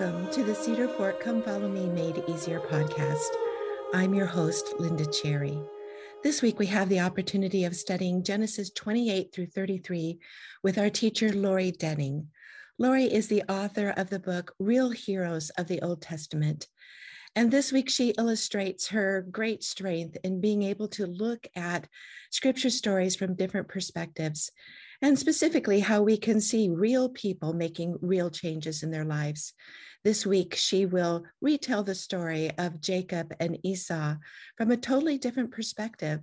Welcome to the Cedar Fort Come Follow Me Made Easier podcast. I'm your host, Linda Cherry. This week we have the opportunity of studying Genesis 28 through 33 with our teacher, Lori Denning. Lori is the author of the book Real Heroes of the Old Testament. And this week she illustrates her great strength in being able to look at scripture stories from different perspectives and specifically how we can see real people making real changes in their lives. This week, she will retell the story of Jacob and Esau from a totally different perspective,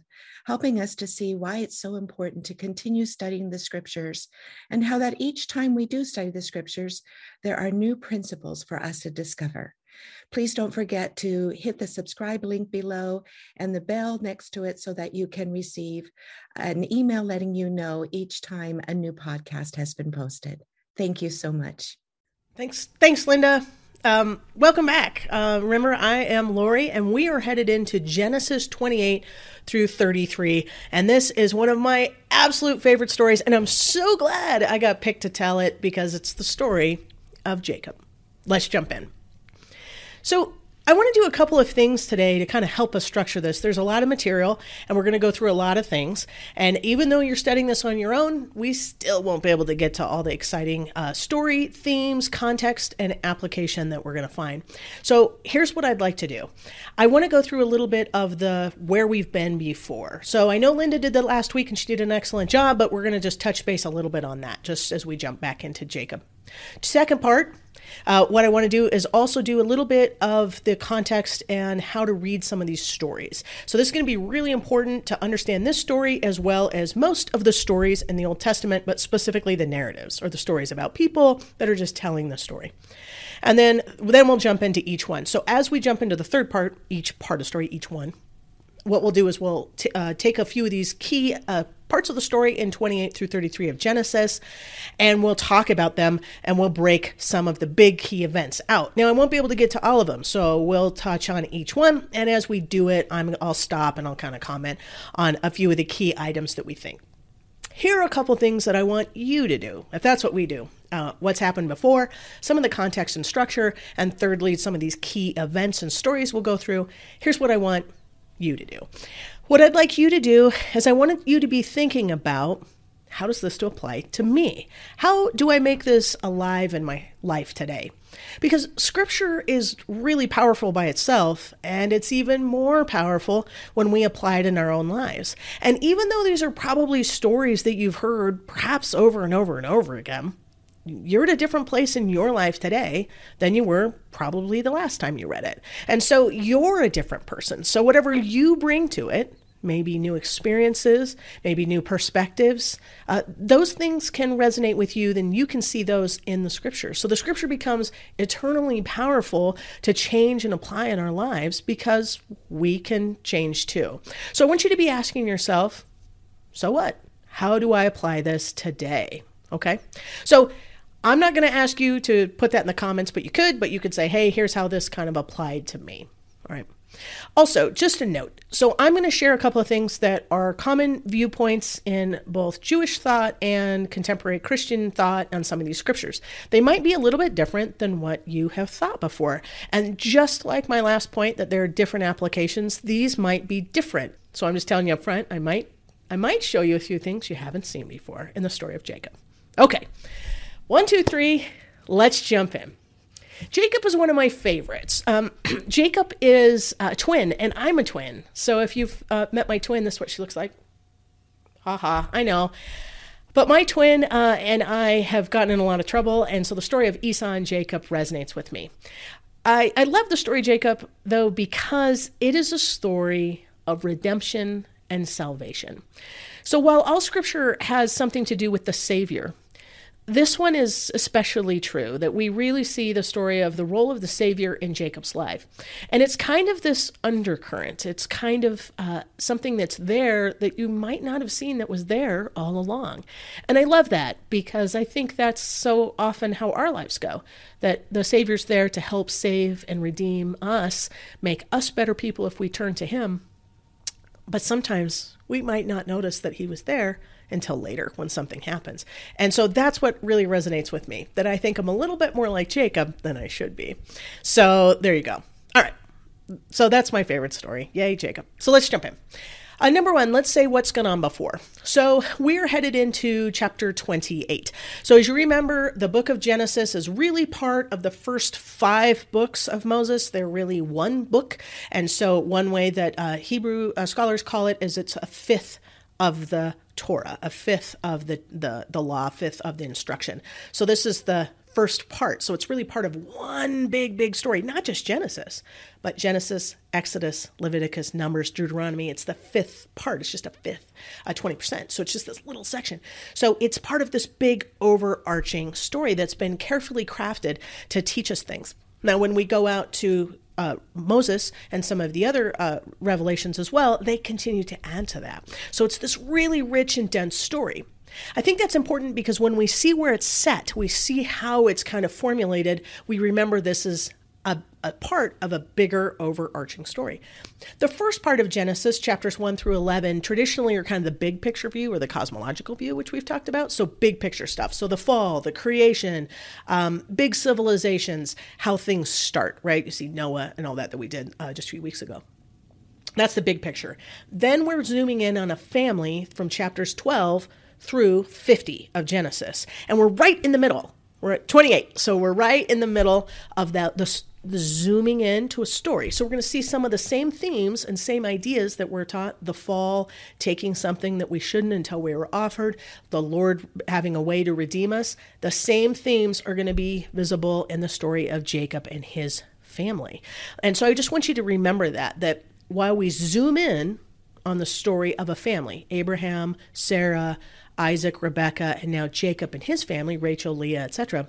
helping us to see why it's so important to continue studying the scriptures and how that each time we do study the scriptures, there are new principles for us to discover. Please don't forget to hit the subscribe link below and the bell next to it so that you can receive an email letting you know each time a new podcast has been posted. Thank you so much. Thanks, thanks, Linda. Um, welcome back. Uh, remember, I am Lori, and we are headed into Genesis 28 through 33. And this is one of my absolute favorite stories. And I'm so glad I got picked to tell it because it's the story of Jacob. Let's jump in. So, I want to do a couple of things today to kind of help us structure this. There's a lot of material, and we're going to go through a lot of things. And even though you're studying this on your own, we still won't be able to get to all the exciting uh, story, themes, context, and application that we're going to find. So here's what I'd like to do I want to go through a little bit of the where we've been before. So I know Linda did that last week, and she did an excellent job, but we're going to just touch base a little bit on that just as we jump back into Jacob. Second part, uh, what I want to do is also do a little bit of the context and how to read some of these stories. So, this is going to be really important to understand this story as well as most of the stories in the Old Testament, but specifically the narratives or the stories about people that are just telling the story. And then, then we'll jump into each one. So, as we jump into the third part, each part of story, each one, what we'll do is we'll t- uh, take a few of these key uh, parts of the story in 28 through 33 of Genesis, and we'll talk about them and we'll break some of the big key events out. Now, I won't be able to get to all of them, so we'll touch on each one, and as we do it, I'm, I'll stop and I'll kind of comment on a few of the key items that we think. Here are a couple things that I want you to do, if that's what we do. Uh, what's happened before, some of the context and structure, and thirdly, some of these key events and stories we'll go through. Here's what I want you to do. What I'd like you to do is I wanted you to be thinking about how does this to apply to me? How do I make this alive in my life today? Because scripture is really powerful by itself, and it's even more powerful when we apply it in our own lives. And even though these are probably stories that you've heard perhaps over and over and over again, you're at a different place in your life today than you were probably the last time you read it. And so you're a different person. So whatever you bring to it, maybe new experiences, maybe new perspectives, uh, those things can resonate with you, then you can see those in the scripture. So the scripture becomes eternally powerful to change and apply in our lives because we can change too. So I want you to be asking yourself, so what? How do I apply this today? Okay. So I'm not going to ask you to put that in the comments, but you could, but you could say, hey, here's how this kind of applied to me. All right. Also, just a note. So, I'm going to share a couple of things that are common viewpoints in both Jewish thought and contemporary Christian thought on some of these scriptures. They might be a little bit different than what you have thought before. And just like my last point that there are different applications, these might be different. So, I'm just telling you up front, I might I might show you a few things you haven't seen before in the story of Jacob. Okay. One, two, three, let's jump in. Jacob is one of my favorites. Um, Jacob is a twin, and I'm a twin. So if you've uh, met my twin, this is what she looks like. Haha, I know. But my twin uh, and I have gotten in a lot of trouble, and so the story of Esau and Jacob resonates with me. I, I love the story Jacob, though, because it is a story of redemption and salvation. So while all scripture has something to do with the Savior, this one is especially true that we really see the story of the role of the Savior in Jacob's life. And it's kind of this undercurrent. It's kind of uh, something that's there that you might not have seen that was there all along. And I love that because I think that's so often how our lives go that the Savior's there to help save and redeem us, make us better people if we turn to Him. But sometimes we might not notice that He was there until later when something happens. And so that's what really resonates with me that I think I'm a little bit more like Jacob than I should be. So there you go. All right. So that's my favorite story. Yay, Jacob. So let's jump in. Uh, number one, let's say what's gone on before. So we're headed into chapter 28. So as you remember, the book of Genesis is really part of the first five books of Moses. They're really one book. And so one way that uh, Hebrew uh, scholars call it is it's a fifth of the Torah, a fifth of the, the, the law, a fifth of the instruction. So this is the first part. So it's really part of one big, big story, not just Genesis, but Genesis, Exodus, Leviticus, Numbers, Deuteronomy. It's the fifth part. It's just a fifth, uh, 20%. So it's just this little section. So it's part of this big overarching story that's been carefully crafted to teach us things. Now, when we go out to uh, Moses and some of the other uh, revelations as well, they continue to add to that. So it's this really rich and dense story. I think that's important because when we see where it's set, we see how it's kind of formulated, we remember this is a, a, part of a bigger overarching story. The first part of Genesis, chapters 1 through 11, traditionally are kind of the big picture view or the cosmological view, which we've talked about. So, big picture stuff. So, the fall, the creation, um, big civilizations, how things start, right? You see Noah and all that that we did uh, just a few weeks ago. That's the big picture. Then we're zooming in on a family from chapters 12 through 50 of Genesis. And we're right in the middle. We're at 28. So we're right in the middle of that the, the zooming in to a story. So we're going to see some of the same themes and same ideas that we're taught the fall, taking something that we shouldn't until we were offered, the Lord having a way to redeem us. The same themes are going to be visible in the story of Jacob and his family. And so I just want you to remember that that while we zoom in on the story of a family, Abraham, Sarah, Isaac, Rebecca, and now Jacob and his family, Rachel, Leah, etc.,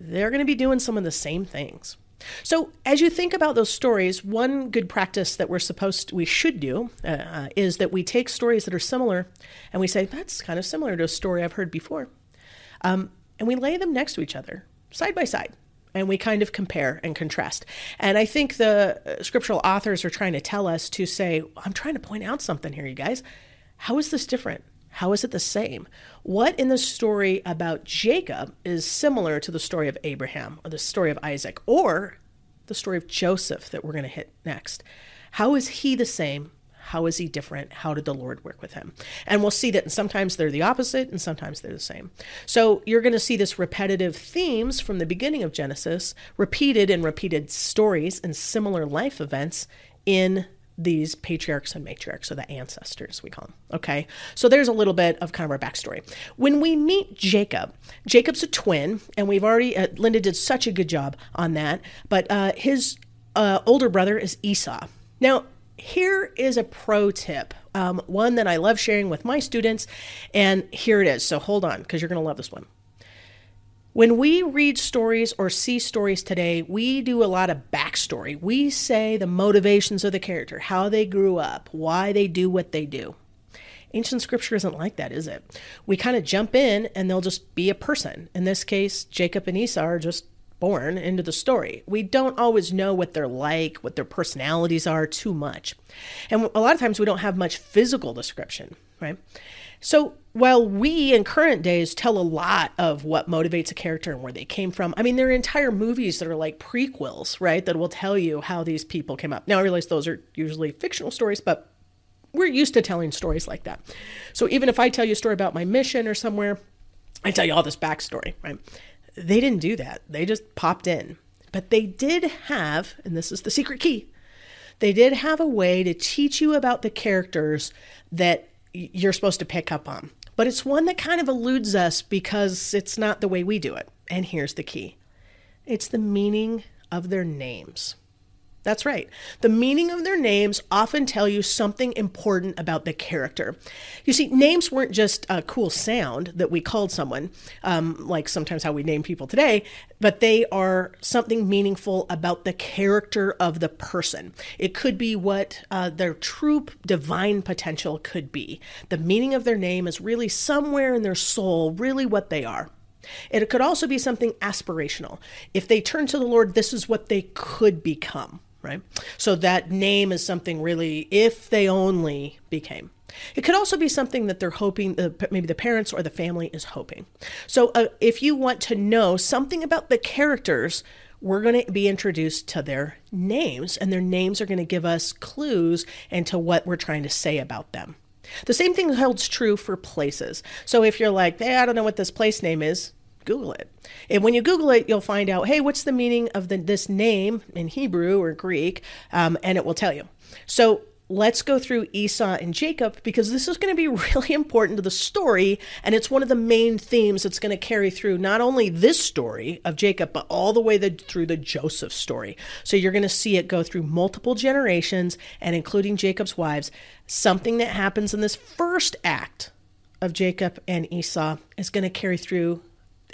they're going to be doing some of the same things. So, as you think about those stories, one good practice that we're supposed to, we should do uh, uh, is that we take stories that are similar and we say that's kind of similar to a story I've heard before, um, and we lay them next to each other, side by side, and we kind of compare and contrast. And I think the uh, scriptural authors are trying to tell us to say, I'm trying to point out something here, you guys. How is this different? How is it the same? What in the story about Jacob is similar to the story of Abraham or the story of Isaac or the story of Joseph that we're going to hit next? How is he the same? How is he different? How did the Lord work with him? And we'll see that sometimes they're the opposite and sometimes they're the same. So you're going to see this repetitive themes from the beginning of Genesis repeated and repeated stories and similar life events in these patriarchs and matriarchs, so the ancestors, we call them. Okay, so there's a little bit of kind of our backstory. When we meet Jacob, Jacob's a twin, and we've already, uh, Linda did such a good job on that, but uh, his uh, older brother is Esau. Now, here is a pro tip, um, one that I love sharing with my students, and here it is. So hold on, because you're going to love this one. When we read stories or see stories today, we do a lot of backstory. We say the motivations of the character, how they grew up, why they do what they do. Ancient scripture isn't like that, is it? We kind of jump in and they'll just be a person. In this case, Jacob and Esau are just born into the story. We don't always know what they're like, what their personalities are too much. And a lot of times we don't have much physical description, right? So while we in current days tell a lot of what motivates a character and where they came from, I mean, there are entire movies that are like prequels, right? That will tell you how these people came up. Now, I realize those are usually fictional stories, but we're used to telling stories like that. So even if I tell you a story about my mission or somewhere, I tell you all this backstory, right? They didn't do that. They just popped in. But they did have, and this is the secret key, they did have a way to teach you about the characters that you're supposed to pick up on. But it's one that kind of eludes us because it's not the way we do it. And here's the key it's the meaning of their names. That's right. The meaning of their names often tell you something important about the character. You see, names weren't just a cool sound that we called someone, um, like sometimes how we name people today, but they are something meaningful about the character of the person. It could be what uh, their true divine potential could be. The meaning of their name is really somewhere in their soul, really what they are. It could also be something aspirational. If they turn to the Lord, this is what they could become right? So that name is something really, if they only became. It could also be something that they're hoping, uh, maybe the parents or the family is hoping. So, uh, if you want to know something about the characters, we're going to be introduced to their names, and their names are going to give us clues into what we're trying to say about them. The same thing holds true for places. So, if you're like, hey, I don't know what this place name is, Google it. And when you Google it, you'll find out, hey, what's the meaning of the, this name in Hebrew or Greek? Um, and it will tell you. So let's go through Esau and Jacob because this is going to be really important to the story. And it's one of the main themes that's going to carry through not only this story of Jacob, but all the way the, through the Joseph story. So you're going to see it go through multiple generations and including Jacob's wives. Something that happens in this first act of Jacob and Esau is going to carry through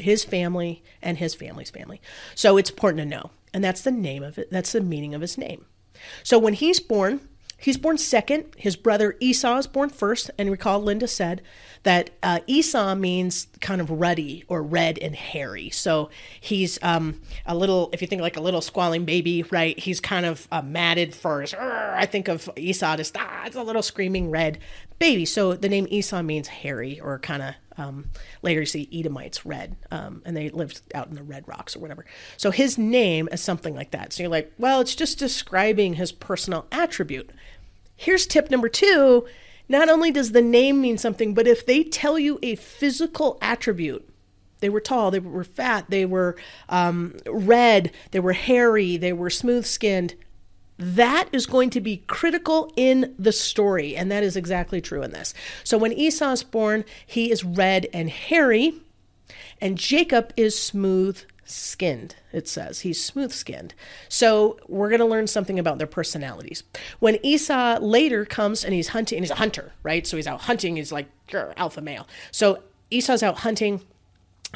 his family and his family's family. So it's important to know. And that's the name of it. That's the meaning of his name. So when he's born, He's born second. His brother Esau is born first. And recall Linda said that uh, Esau means kind of ruddy or red and hairy. So he's um, a little, if you think like a little squalling baby, right? He's kind of uh, matted furs. I think of Esau just, ah, it's a little screaming red baby. So the name Esau means hairy or kind of um, later, you see Edomites red, um, and they lived out in the red rocks or whatever. So his name is something like that. So you're like, well, it's just describing his personal attribute. Here's tip number two not only does the name mean something, but if they tell you a physical attribute, they were tall, they were fat, they were um, red, they were hairy, they were smooth skinned. That is going to be critical in the story, and that is exactly true in this. So when Esau is born, he is red and hairy, and Jacob is smooth skinned, it says. He's smooth skinned. So we're going to learn something about their personalities. When Esau later comes and he's hunting, and he's a hunter, right? So he's out hunting, he's like alpha male. So Esau's out hunting,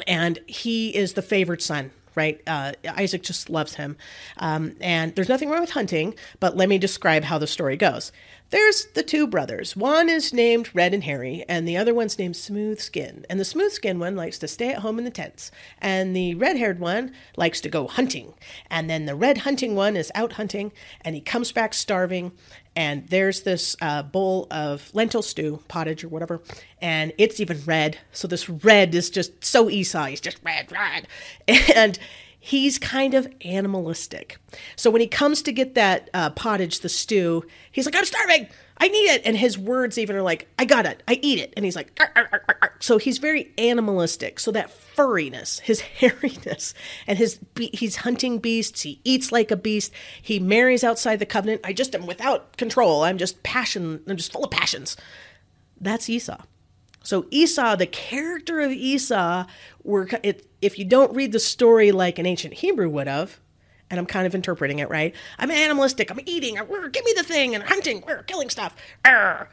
and he is the favored son right? Uh, Isaac just loves him. Um, and there's nothing wrong with hunting, but let me describe how the story goes. There's the two brothers. One is named Red and Hairy, and the other one's named Smooth Skin. And the smooth skin one likes to stay at home in the tents. And the red haired one likes to go hunting. And then the red hunting one is out hunting, and he comes back starving. And there's this uh, bowl of lentil stew, pottage or whatever, and it's even red. So this red is just so Esau. He's just red, red. And he's kind of animalistic. So when he comes to get that uh, pottage, the stew, he's like, I'm starving. I need it. And his words even are like, I got it. I eat it. And he's like, arr, arr, arr, so he's very animalistic. So that furriness, his hairiness, and his be- he's hunting beasts. He eats like a beast. He marries outside the covenant. I just am without control. I'm just passion. I'm just full of passions. That's Esau. So Esau, the character of Esau, were it, if you don't read the story like an ancient Hebrew would have, and I'm kind of interpreting it right. I'm animalistic. I'm eating. give me the thing and hunting. We're killing stuff. Arr.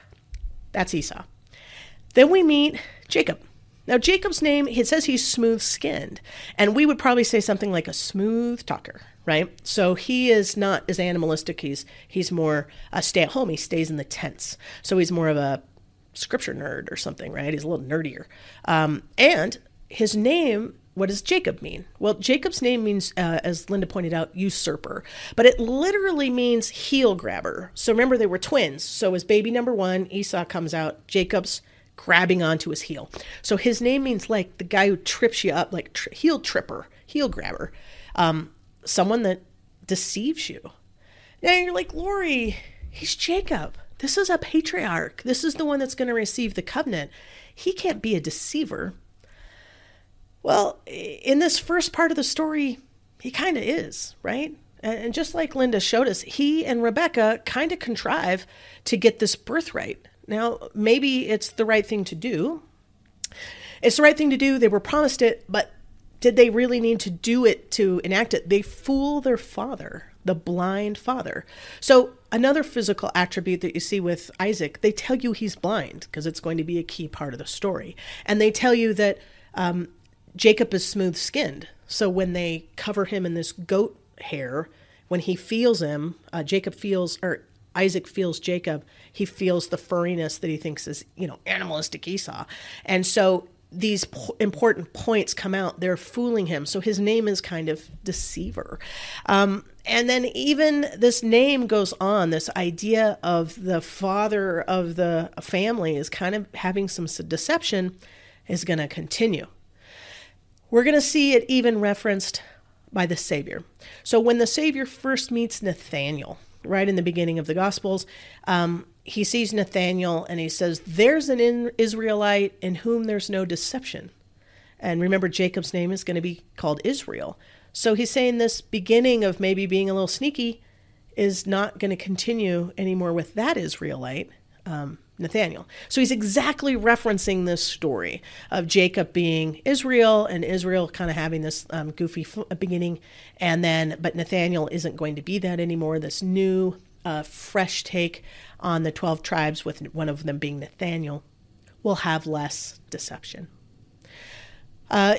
That's Esau. Then we meet Jacob. Now Jacob's name, it says he's smooth skinned, and we would probably say something like a smooth talker, right? So he is not as animalistic. He's he's more a stay at home. He stays in the tents. So he's more of a scripture nerd or something, right? He's a little nerdier. Um, and his name, what does Jacob mean? Well, Jacob's name means, uh, as Linda pointed out, usurper, but it literally means heel grabber. So remember, they were twins. So as baby number one, Esau comes out, Jacob's grabbing onto his heel. So his name means like the guy who trips you up, like heel tripper, heel grabber, um, someone that deceives you. Now you're like, Lori, he's Jacob. This is a patriarch. This is the one that's going to receive the covenant. He can't be a deceiver. Well, in this first part of the story, he kind of is, right? And just like Linda showed us, he and Rebecca kind of contrive to get this birthright. Now, maybe it's the right thing to do. It's the right thing to do. They were promised it, but did they really need to do it to enact it? They fool their father the blind father. So, another physical attribute that you see with Isaac, they tell you he's blind because it's going to be a key part of the story. And they tell you that um, Jacob is smooth skinned. So, when they cover him in this goat hair, when he feels him, uh, Jacob feels, or Isaac feels Jacob, he feels the furriness that he thinks is, you know, animalistic Esau. And so these po- important points come out, they're fooling him. So his name is kind of deceiver. Um, and then even this name goes on. This idea of the father of the family is kind of having some deception is going to continue. We're going to see it even referenced by the Savior. So when the Savior first meets Nathaniel, right in the beginning of the Gospels, um, he sees Nathaniel and he says, There's an Israelite in whom there's no deception. And remember, Jacob's name is going to be called Israel. So he's saying this beginning of maybe being a little sneaky is not going to continue anymore with that Israelite, um, Nathaniel. So he's exactly referencing this story of Jacob being Israel and Israel kind of having this um, goofy f- beginning, and then but Nathaniel isn't going to be that anymore. This new, uh, fresh take on the 12 tribes, with one of them being Nathaniel, will have less deception. Uh,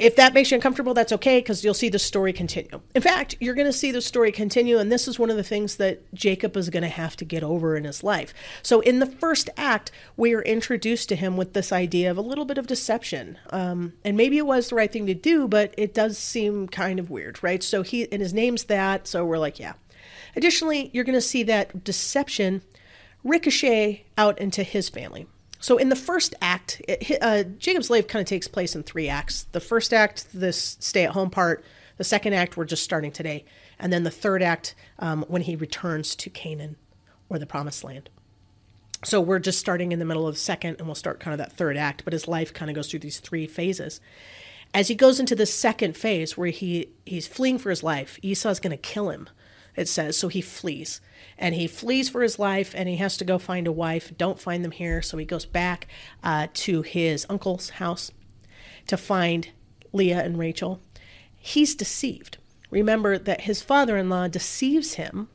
if that makes you uncomfortable, that's okay because you'll see the story continue. In fact, you're going to see the story continue, and this is one of the things that Jacob is going to have to get over in his life. So, in the first act, we are introduced to him with this idea of a little bit of deception. Um, and maybe it was the right thing to do, but it does seem kind of weird, right? So, he, and his name's that, so we're like, yeah. Additionally, you're going to see that deception ricochet out into his family. So in the first act, it, uh, Jacob's life kind of takes place in three acts. The first act, this stay-at-home part. The second act, we're just starting today, and then the third act, um, when he returns to Canaan or the Promised Land. So we're just starting in the middle of the second, and we'll start kind of that third act. But his life kind of goes through these three phases. As he goes into the second phase, where he he's fleeing for his life, Esau's going to kill him it says. So he flees. And he flees for his life and he has to go find a wife. Don't find them here. So he goes back uh, to his uncle's house to find Leah and Rachel. He's deceived. Remember that his father in law deceives him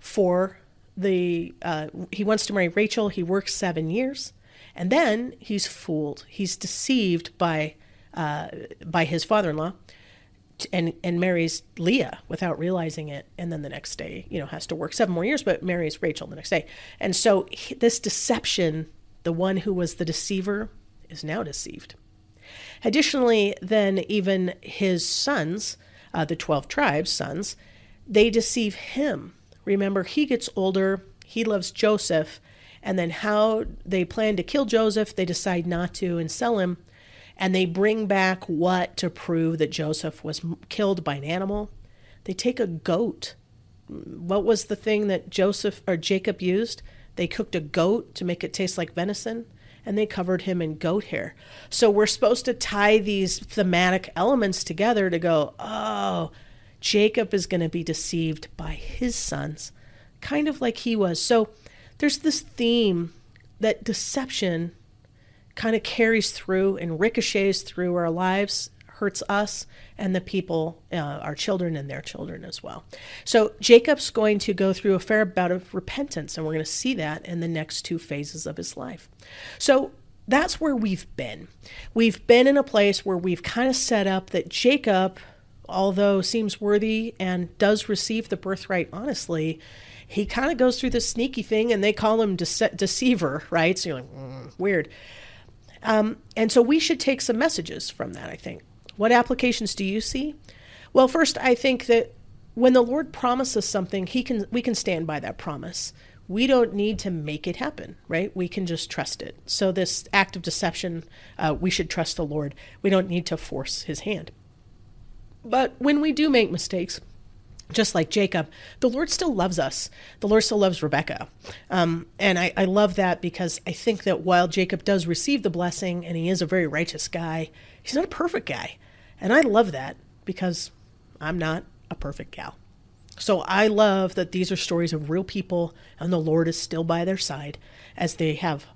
for the, uh, he wants to marry Rachel. He works seven years. And then he's fooled. He's deceived by, uh, by his father in law and and marries Leah without realizing it, and then the next day, you know, has to work seven more years, but marries Rachel the next day. And so he, this deception, the one who was the deceiver, is now deceived. Additionally, then even his sons, uh, the twelve tribes' sons, they deceive him. Remember, he gets older. He loves Joseph, and then how they plan to kill Joseph, they decide not to and sell him and they bring back what to prove that Joseph was killed by an animal. They take a goat. What was the thing that Joseph or Jacob used? They cooked a goat to make it taste like venison and they covered him in goat hair. So we're supposed to tie these thematic elements together to go, oh, Jacob is going to be deceived by his sons, kind of like he was. So there's this theme that deception kind of carries through and ricochets through our lives, hurts us and the people, uh, our children and their children as well. So Jacob's going to go through a fair bout of repentance, and we're going to see that in the next two phases of his life. So that's where we've been. We've been in a place where we've kind of set up that Jacob, although seems worthy and does receive the birthright honestly, he kind of goes through this sneaky thing, and they call him dece- deceiver, right? So you're like, mm, weird. Um, and so we should take some messages from that, I think. What applications do you see? Well, first, I think that when the Lord promises something, he can we can stand by that promise. We don't need to make it happen, right? We can just trust it. So this act of deception, uh, we should trust the Lord. We don't need to force His hand. But when we do make mistakes, just like Jacob, the Lord still loves us. The Lord still loves Rebecca. Um, and I, I love that because I think that while Jacob does receive the blessing and he is a very righteous guy, he's not a perfect guy. And I love that because I'm not a perfect gal. So I love that these are stories of real people and the Lord is still by their side as they have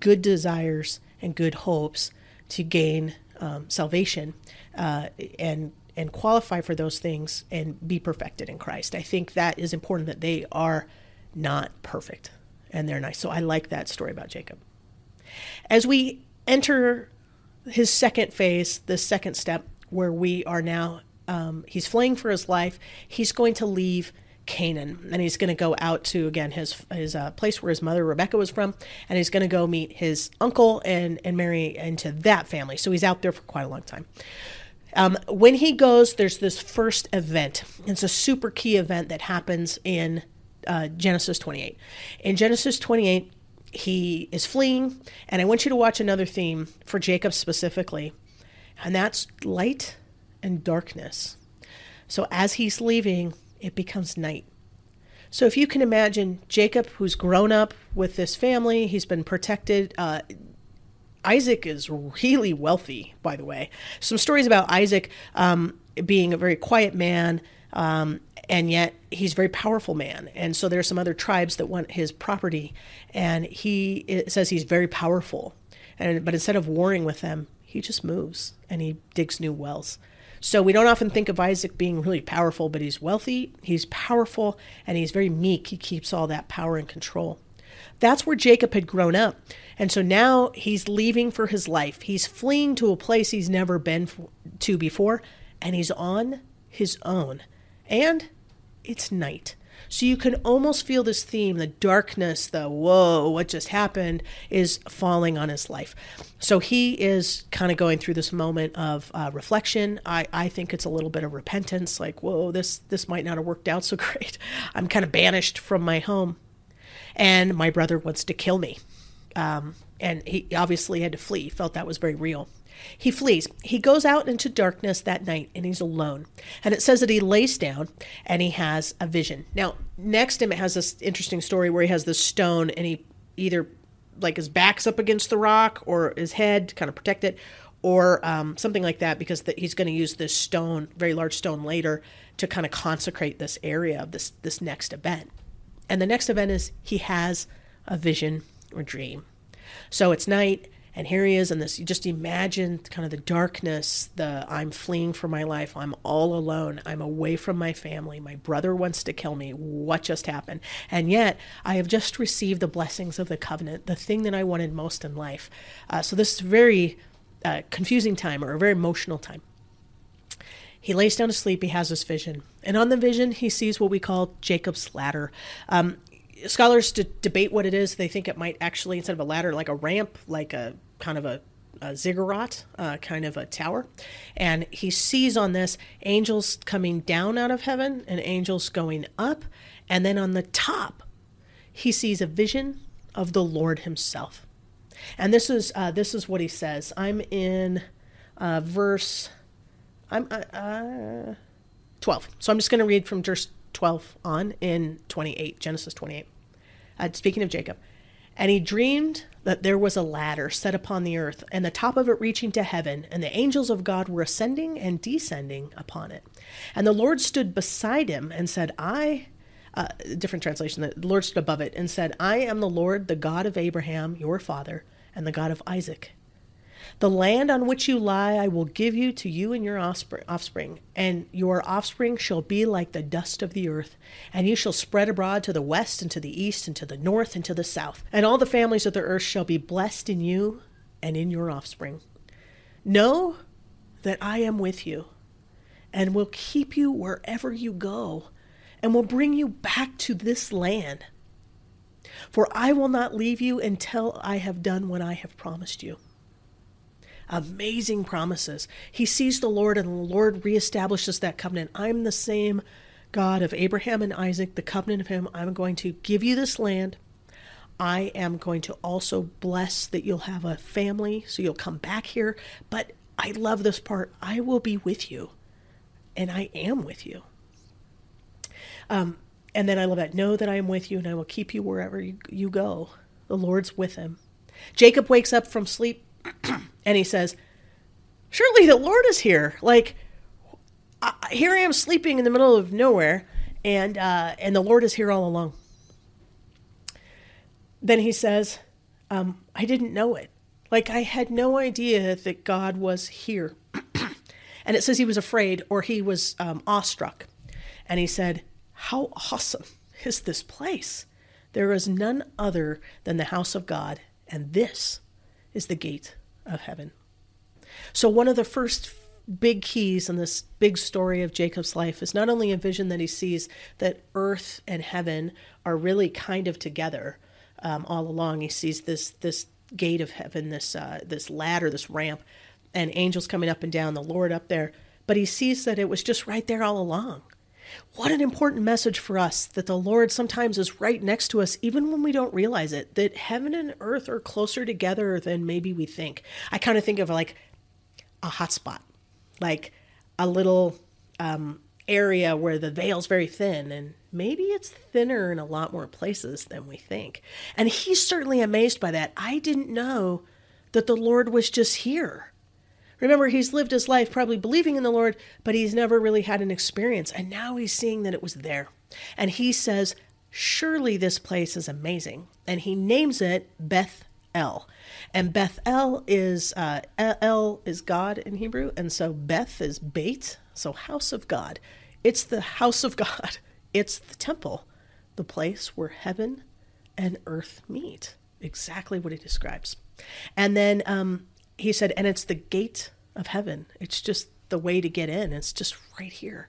good desires and good hopes to gain um, salvation uh, and and qualify for those things and be perfected in Christ. I think that is important that they are not perfect and they're nice. So I like that story about Jacob. As we enter his second phase, the second step, where we are now, um, he's fleeing for his life. He's going to leave Canaan, and he's going to go out to again his his uh, place where his mother Rebecca was from, and he's going to go meet his uncle and and marry into that family. So he's out there for quite a long time. Um, when he goes, there's this first event. It's a super key event that happens in uh, Genesis 28. In Genesis 28, he is fleeing, and I want you to watch another theme for Jacob specifically, and that's light and darkness. So as he's leaving, it becomes night. So if you can imagine Jacob, who's grown up with this family, he's been protected. Uh, Isaac is really wealthy, by the way. Some stories about Isaac um, being a very quiet man, um, and yet he's a very powerful man. And so there are some other tribes that want his property, and he says he's very powerful. And but instead of warring with them, he just moves and he digs new wells. So we don't often think of Isaac being really powerful, but he's wealthy, he's powerful, and he's very meek. He keeps all that power and control. That's where Jacob had grown up. And so now he's leaving for his life. He's fleeing to a place he's never been to before, and he's on his own. And it's night. So you can almost feel this theme the darkness, the whoa, what just happened is falling on his life. So he is kind of going through this moment of uh, reflection. I, I think it's a little bit of repentance like, whoa, this, this might not have worked out so great. I'm kind of banished from my home, and my brother wants to kill me. Um, and he obviously had to flee, felt that was very real. He flees. He goes out into darkness that night and he's alone. And it says that he lays down and he has a vision. Now, next him, it has this interesting story where he has this stone and he either like his back's up against the rock or his head to kind of protect it or um, something like that because the, he's going to use this stone, very large stone later, to kind of consecrate this area of this this next event. And the next event is he has a vision or dream. So it's night and here he is in this you just imagine kind of the darkness the i'm fleeing for my life. I'm all alone. I'm away from my family. My brother wants to kill me. What just happened? And yet i have just received the blessings of the covenant the thing that i wanted most in life. Uh, so this is very uh, confusing time or a very emotional time he lays down to sleep. He has this vision. And on the vision, he sees what we call Jacob's ladder. Um, scholars debate what it is. They think it might actually, instead of a ladder, like a ramp, like a kind of a, a ziggurat, uh, kind of a tower. And he sees on this angels coming down out of heaven and angels going up. And then on the top, he sees a vision of the Lord himself. And this is uh, this is what he says. I'm in uh, verse I'm uh, uh 12. So I'm just going to read from verse 12 on in 28, Genesis 28. Uh, speaking of Jacob, and he dreamed that there was a ladder set upon the earth, and the top of it reaching to heaven, and the angels of God were ascending and descending upon it. And the Lord stood beside him and said, I, uh, different translation, the Lord stood above it and said, I am the Lord, the God of Abraham, your father, and the God of Isaac. The land on which you lie I will give you to you and your offspring, and your offspring shall be like the dust of the earth, and you shall spread abroad to the west and to the east and to the north and to the south. And all the families of the earth shall be blessed in you and in your offspring. Know that I am with you, and will keep you wherever you go, and will bring you back to this land. For I will not leave you until I have done what I have promised you amazing promises. He sees the Lord, and the Lord reestablishes that covenant. I'm the same God of Abraham and Isaac, the covenant of Him. I'm going to give you this land. I am going to also bless that you'll have a family, so you'll come back here. But I love this part. I will be with you, and I am with you. Um, and then I love that. Know that I am with you, and I will keep you wherever you, you go. The Lord's with him. Jacob wakes up from sleep and he says, Surely the Lord is here. Like, I, here I am sleeping in the middle of nowhere, and, uh, and the Lord is here all along. Then he says, um, I didn't know it. Like, I had no idea that God was here. and it says he was afraid or he was um, awestruck. And he said, How awesome is this place? There is none other than the house of God, and this is the gate of heaven. So, one of the first big keys in this big story of Jacob's life is not only a vision that he sees that earth and heaven are really kind of together um, all along. He sees this this gate of heaven, this uh, this ladder, this ramp, and angels coming up and down, the Lord up there. But he sees that it was just right there all along. What an important message for us that the Lord sometimes is right next to us, even when we don't realize it, that heaven and earth are closer together than maybe we think. I kind of think of like a hot spot, like a little um, area where the veil's very thin, and maybe it's thinner in a lot more places than we think. And he's certainly amazed by that. I didn't know that the Lord was just here. Remember, he's lived his life probably believing in the Lord, but he's never really had an experience. And now he's seeing that it was there. And he says, Surely this place is amazing. And he names it Beth El. And Beth El is uh, El is God in Hebrew, and so Beth is Beit, so house of God. It's the house of God. It's the temple, the place where heaven and earth meet. Exactly what he describes. And then um, he said, and it's the gate of heaven. It's just the way to get in. It's just right here.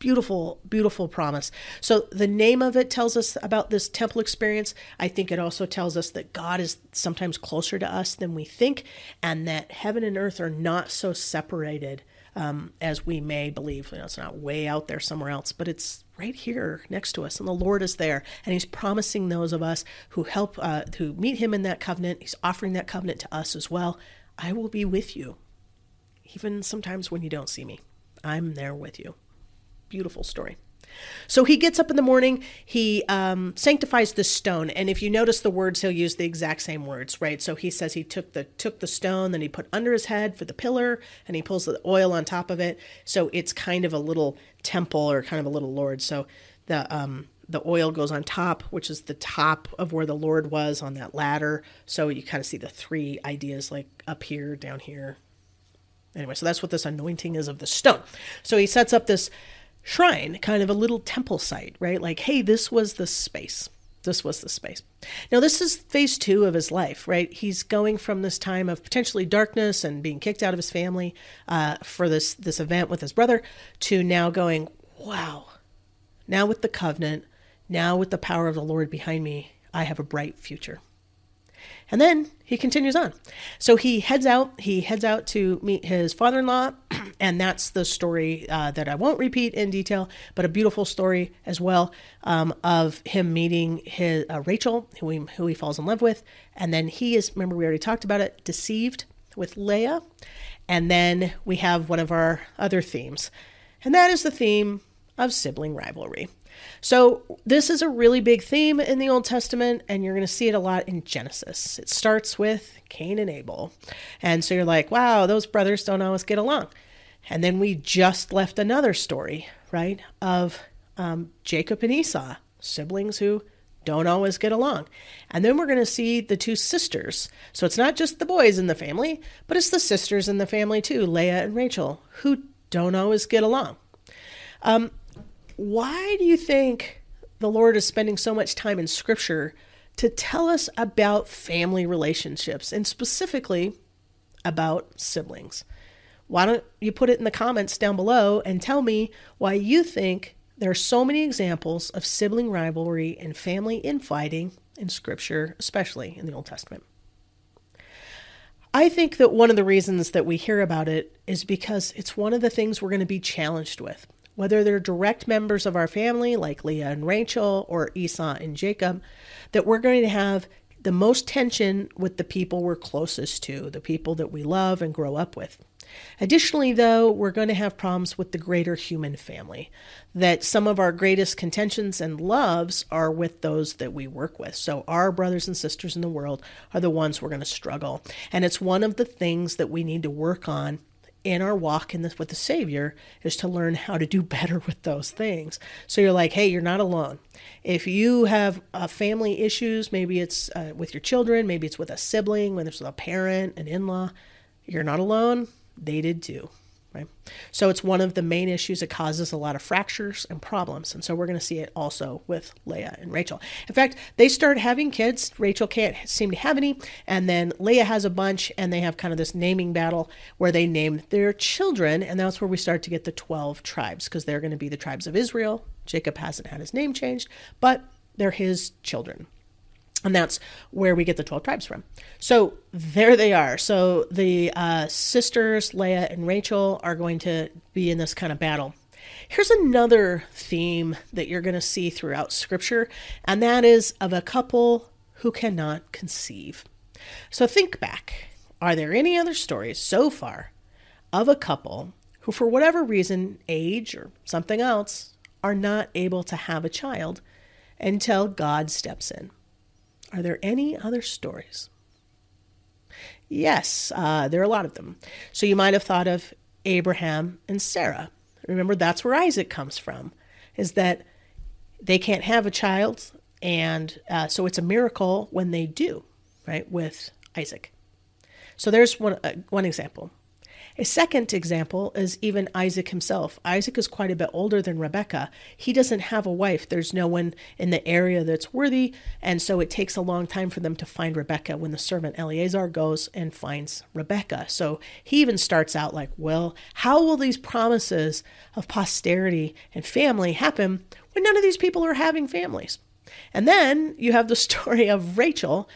Beautiful, beautiful promise. So, the name of it tells us about this temple experience. I think it also tells us that God is sometimes closer to us than we think, and that heaven and earth are not so separated um, as we may believe. You know, it's not way out there somewhere else, but it's right here next to us, and the Lord is there, and He's promising those of us who help, uh, who meet Him in that covenant. He's offering that covenant to us as well. I will be with you even sometimes when you don't see me. I'm there with you. Beautiful story. So he gets up in the morning, he um, sanctifies the stone, and if you notice the words, he'll use the exact same words, right? So he says he took the took the stone, then he put under his head for the pillar, and he pulls the oil on top of it. So it's kind of a little temple or kind of a little Lord. So the um, the oil goes on top, which is the top of where the Lord was on that ladder. So you kind of see the three ideas like up here, down here, Anyway, so that's what this anointing is of the stone. So he sets up this shrine, kind of a little temple site, right? Like, hey, this was the space. This was the space. Now, this is phase two of his life, right? He's going from this time of potentially darkness and being kicked out of his family uh, for this this event with his brother, to now going, wow, now with the covenant, now with the power of the Lord behind me, I have a bright future. And then he continues on. So he heads out. He heads out to meet his father in law. And that's the story uh, that I won't repeat in detail, but a beautiful story as well um, of him meeting his uh, Rachel, who he, who he falls in love with. And then he is, remember, we already talked about it, deceived with Leah. And then we have one of our other themes, and that is the theme of sibling rivalry. So, this is a really big theme in the Old Testament, and you're going to see it a lot in Genesis. It starts with Cain and Abel. And so you're like, wow, those brothers don't always get along. And then we just left another story, right, of um, Jacob and Esau, siblings who don't always get along. And then we're going to see the two sisters. So it's not just the boys in the family, but it's the sisters in the family too, Leah and Rachel, who don't always get along. Um, why do you think the Lord is spending so much time in Scripture to tell us about family relationships and specifically about siblings? Why don't you put it in the comments down below and tell me why you think there are so many examples of sibling rivalry and family infighting in Scripture, especially in the Old Testament? I think that one of the reasons that we hear about it is because it's one of the things we're going to be challenged with whether they're direct members of our family, like Leah and Rachel, or Esau and Jacob, that we're going to have the most tension with the people we're closest to, the people that we love and grow up with. Additionally, though, we're going to have problems with the greater human family, that some of our greatest contentions and loves are with those that we work with. So, our brothers and sisters in the world are the ones we're going to struggle. And it's one of the things that we need to work on in our walk in this with the Savior is to learn how to do better with those things. So you're like, hey, you're not alone. If you have uh, family issues, maybe it's uh, with your children, maybe it's with a sibling, whether it's with a parent, an in law, you're not alone. They did too. Right? So it's one of the main issues. It causes a lot of fractures and problems. And so we're going to see it also with Leah and Rachel. In fact, they start having kids. Rachel can't seem to have any. And then Leah has a bunch, and they have kind of this naming battle where they name their children. And that's where we start to get the 12 tribes because they're going to be the tribes of Israel. Jacob hasn't had his name changed, but they're his children. And that's where we get the 12 tribes from. So there they are. So the uh, sisters, Leah and Rachel, are going to be in this kind of battle. Here's another theme that you're going to see throughout Scripture, and that is of a couple who cannot conceive. So think back. Are there any other stories so far of a couple who, for whatever reason, age or something else, are not able to have a child until God steps in? Are there any other stories? Yes, uh, there are a lot of them. So you might have thought of Abraham and Sarah. Remember, that's where Isaac comes from, is that they can't have a child, and uh, so it's a miracle when they do, right, with Isaac. So there's one, uh, one example. A second example is even Isaac himself. Isaac is quite a bit older than Rebecca. He doesn't have a wife. There's no one in the area that's worthy, and so it takes a long time for them to find Rebecca when the servant Eleazar goes and finds Rebecca. So he even starts out like, well, how will these promises of posterity and family happen when none of these people are having families? And then you have the story of Rachel,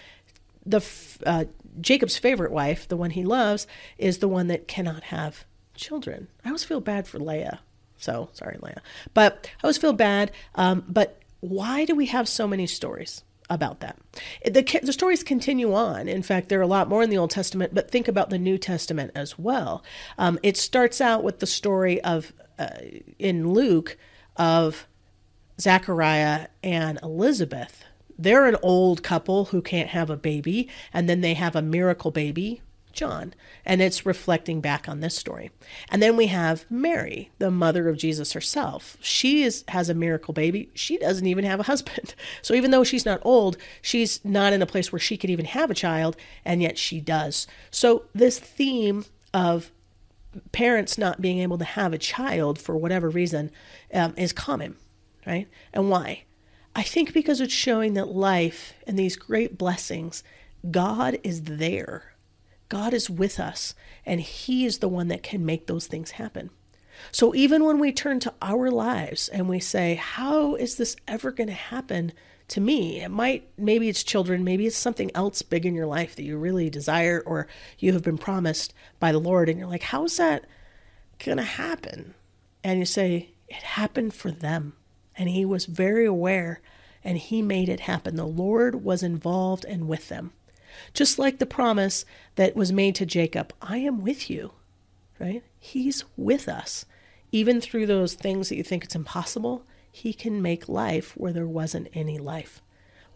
the uh, Jacob's favorite wife, the one he loves, is the one that cannot have children. I always feel bad for Leah. So sorry, Leah. But I always feel bad. Um, but why do we have so many stories about that? The, the stories continue on. In fact, there are a lot more in the Old Testament, but think about the New Testament as well. Um, it starts out with the story of, uh, in Luke, of Zachariah and Elizabeth they're an old couple who can't have a baby, and then they have a miracle baby, John, and it's reflecting back on this story. And then we have Mary, the mother of Jesus herself. She is has a miracle baby. She doesn't even have a husband. So even though she's not old, she's not in a place where she could even have a child, and yet she does. So this theme of parents not being able to have a child for whatever reason um, is common, right? And why? I think because it's showing that life and these great blessings, God is there. God is with us, and He is the one that can make those things happen. So even when we turn to our lives and we say, How is this ever going to happen to me? It might, maybe it's children, maybe it's something else big in your life that you really desire or you have been promised by the Lord. And you're like, How is that going to happen? And you say, It happened for them and he was very aware and he made it happen. The Lord was involved and with them. Just like the promise that was made to Jacob I am with you, right? He's with us. Even through those things that you think it's impossible, he can make life where there wasn't any life.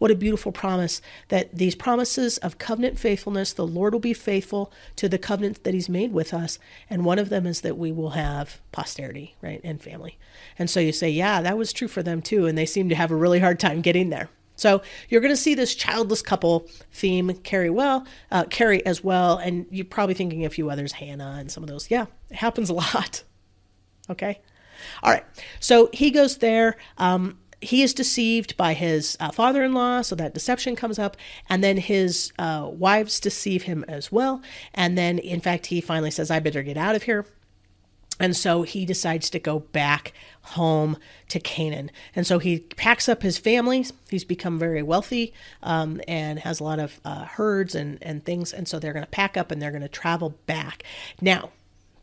What a beautiful promise that these promises of covenant faithfulness, the Lord will be faithful to the covenant that He's made with us. And one of them is that we will have posterity, right, and family. And so you say, yeah, that was true for them too. And they seem to have a really hard time getting there. So you're going to see this childless couple theme carry well, uh, carry as well, and you're probably thinking a few others, Hannah and some of those. Yeah, it happens a lot. Okay. All right. So he goes there. Um, he is deceived by his uh, father in law, so that deception comes up. And then his uh, wives deceive him as well. And then, in fact, he finally says, I better get out of here. And so he decides to go back home to Canaan. And so he packs up his family. He's become very wealthy um, and has a lot of uh, herds and, and things. And so they're going to pack up and they're going to travel back. Now,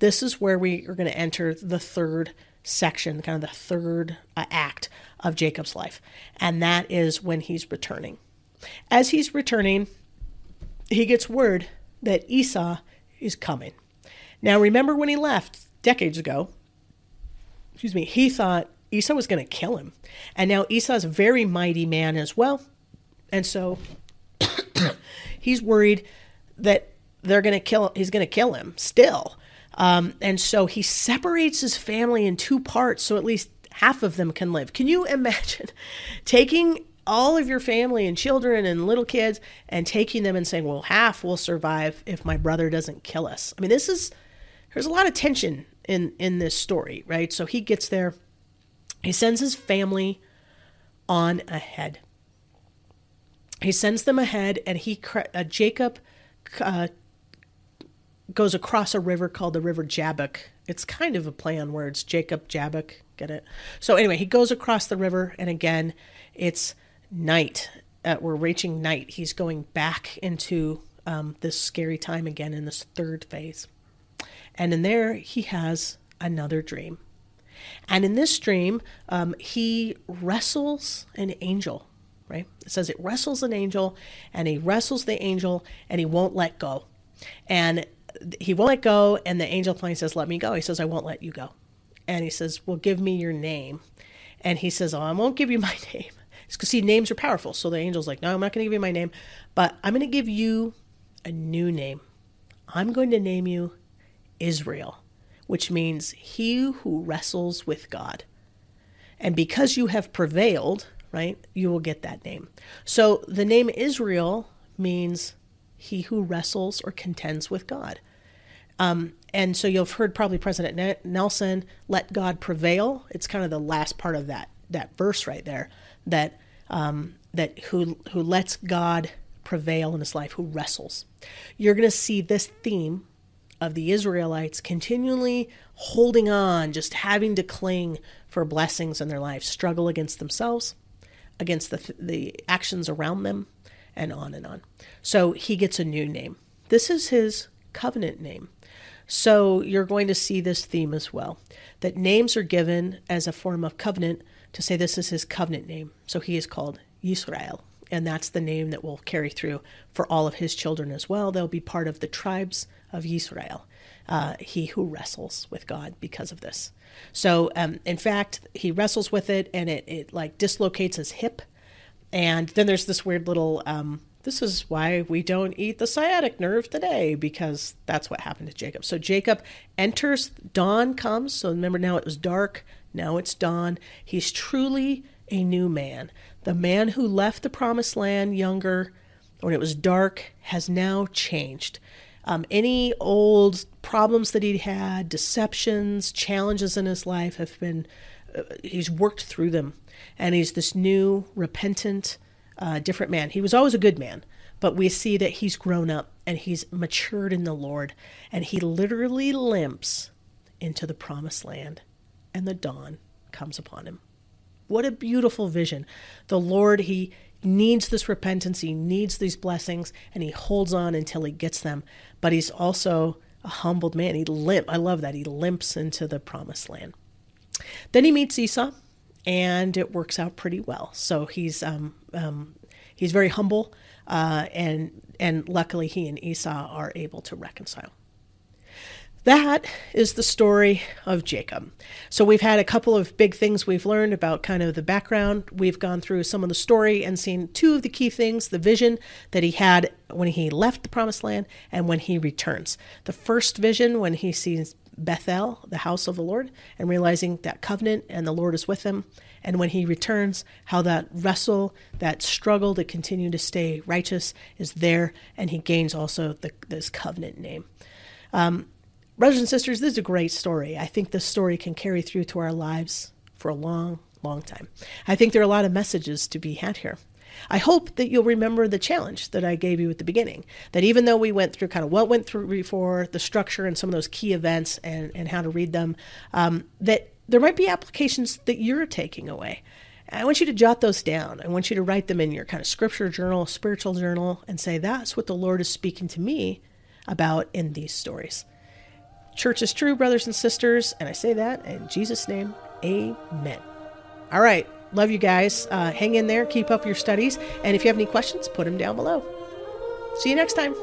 this is where we are going to enter the third section, kind of the third uh, act of Jacob's life. And that is when he's returning. As he's returning, he gets word that Esau is coming. Now, remember when he left decades ago, excuse me, he thought Esau was going to kill him. And now Esau's a very mighty man as well. And so he's worried that they're going to kill he's going to kill him still. Um, and so he separates his family in two parts so at least half of them can live. Can you imagine taking all of your family and children and little kids and taking them and saying, well, half will survive if my brother doesn't kill us? I mean, this is, there's a lot of tension in in this story, right? So he gets there. He sends his family on ahead. He sends them ahead, and he uh, Jacob uh, goes across a river called the River Jabbok. It's kind of a play on words, Jacob Jabbok. Get it? So anyway, he goes across the river, and again, it's night. Uh, we're reaching night. He's going back into um, this scary time again in this third phase. And in there, he has another dream. And in this dream, um, he wrestles an angel, right? It says it wrestles an angel, and he wrestles the angel, and he won't let go. And he won't let go, and the angel finally says, Let me go. He says, I won't let you go. And he says, Well, give me your name. And he says, Oh, I won't give you my name. Because, see, names are powerful. So the angel's like, No, I'm not going to give you my name, but I'm going to give you a new name. I'm going to name you Israel, which means he who wrestles with God. And because you have prevailed, right, you will get that name. So the name Israel means he who wrestles or contends with God. Um, and so you've heard probably President Nelson, let God prevail. It's kind of the last part of that that verse right there that um, that who who lets God prevail in his life, who wrestles. You're going to see this theme of the Israelites continually holding on, just having to cling for blessings in their life, struggle against themselves, against the, the actions around them, and on and on. So he gets a new name. This is his covenant name. So you're going to see this theme as well that names are given as a form of covenant to say this is his covenant name. So he is called Yisrael and that's the name that will carry through for all of his children as well. They'll be part of the tribes of Israel, uh, he who wrestles with God because of this. So, um, in fact, he wrestles with it, and it it like dislocates his hip, and then there's this weird little. Um, this is why we don't eat the sciatic nerve today because that's what happened to Jacob. So Jacob enters, dawn comes. So remember, now it was dark, now it's dawn. He's truly a new man. The man who left the promised land younger when it was dark has now changed. Um, any old problems that he had, deceptions, challenges in his life have been, uh, he's worked through them. And he's this new, repentant, uh, different man. He was always a good man, but we see that he's grown up and he's matured in the Lord. And he literally limps into the promised land, and the dawn comes upon him. What a beautiful vision. The Lord, He needs this repentance, He needs these blessings, and He holds on until He gets them. But He's also a humbled man. He limp. I love that. He limps into the promised land. Then he meets Esau, and it works out pretty well. So he's um, um, he's very humble, uh, and and luckily he and Esau are able to reconcile. That is the story of Jacob. So we've had a couple of big things we've learned about kind of the background. We've gone through some of the story and seen two of the key things the vision that he had when he left the promised land and when he returns. The first vision, when he sees Bethel, the house of the Lord, and realizing that covenant and the Lord is with him. And when he returns, how that wrestle, that struggle to continue to stay righteous is there, and he gains also the, this covenant name. Um, Brothers and sisters, this is a great story. I think this story can carry through to our lives for a long, long time. I think there are a lot of messages to be had here. I hope that you'll remember the challenge that I gave you at the beginning. That even though we went through kind of what went through before, the structure and some of those key events and, and how to read them, um, that there might be applications that you're taking away. I want you to jot those down. I want you to write them in your kind of scripture journal, spiritual journal, and say, that's what the Lord is speaking to me about in these stories. Church is true, brothers and sisters, and I say that in Jesus' name, amen. All right, love you guys. Uh, hang in there, keep up your studies, and if you have any questions, put them down below. See you next time.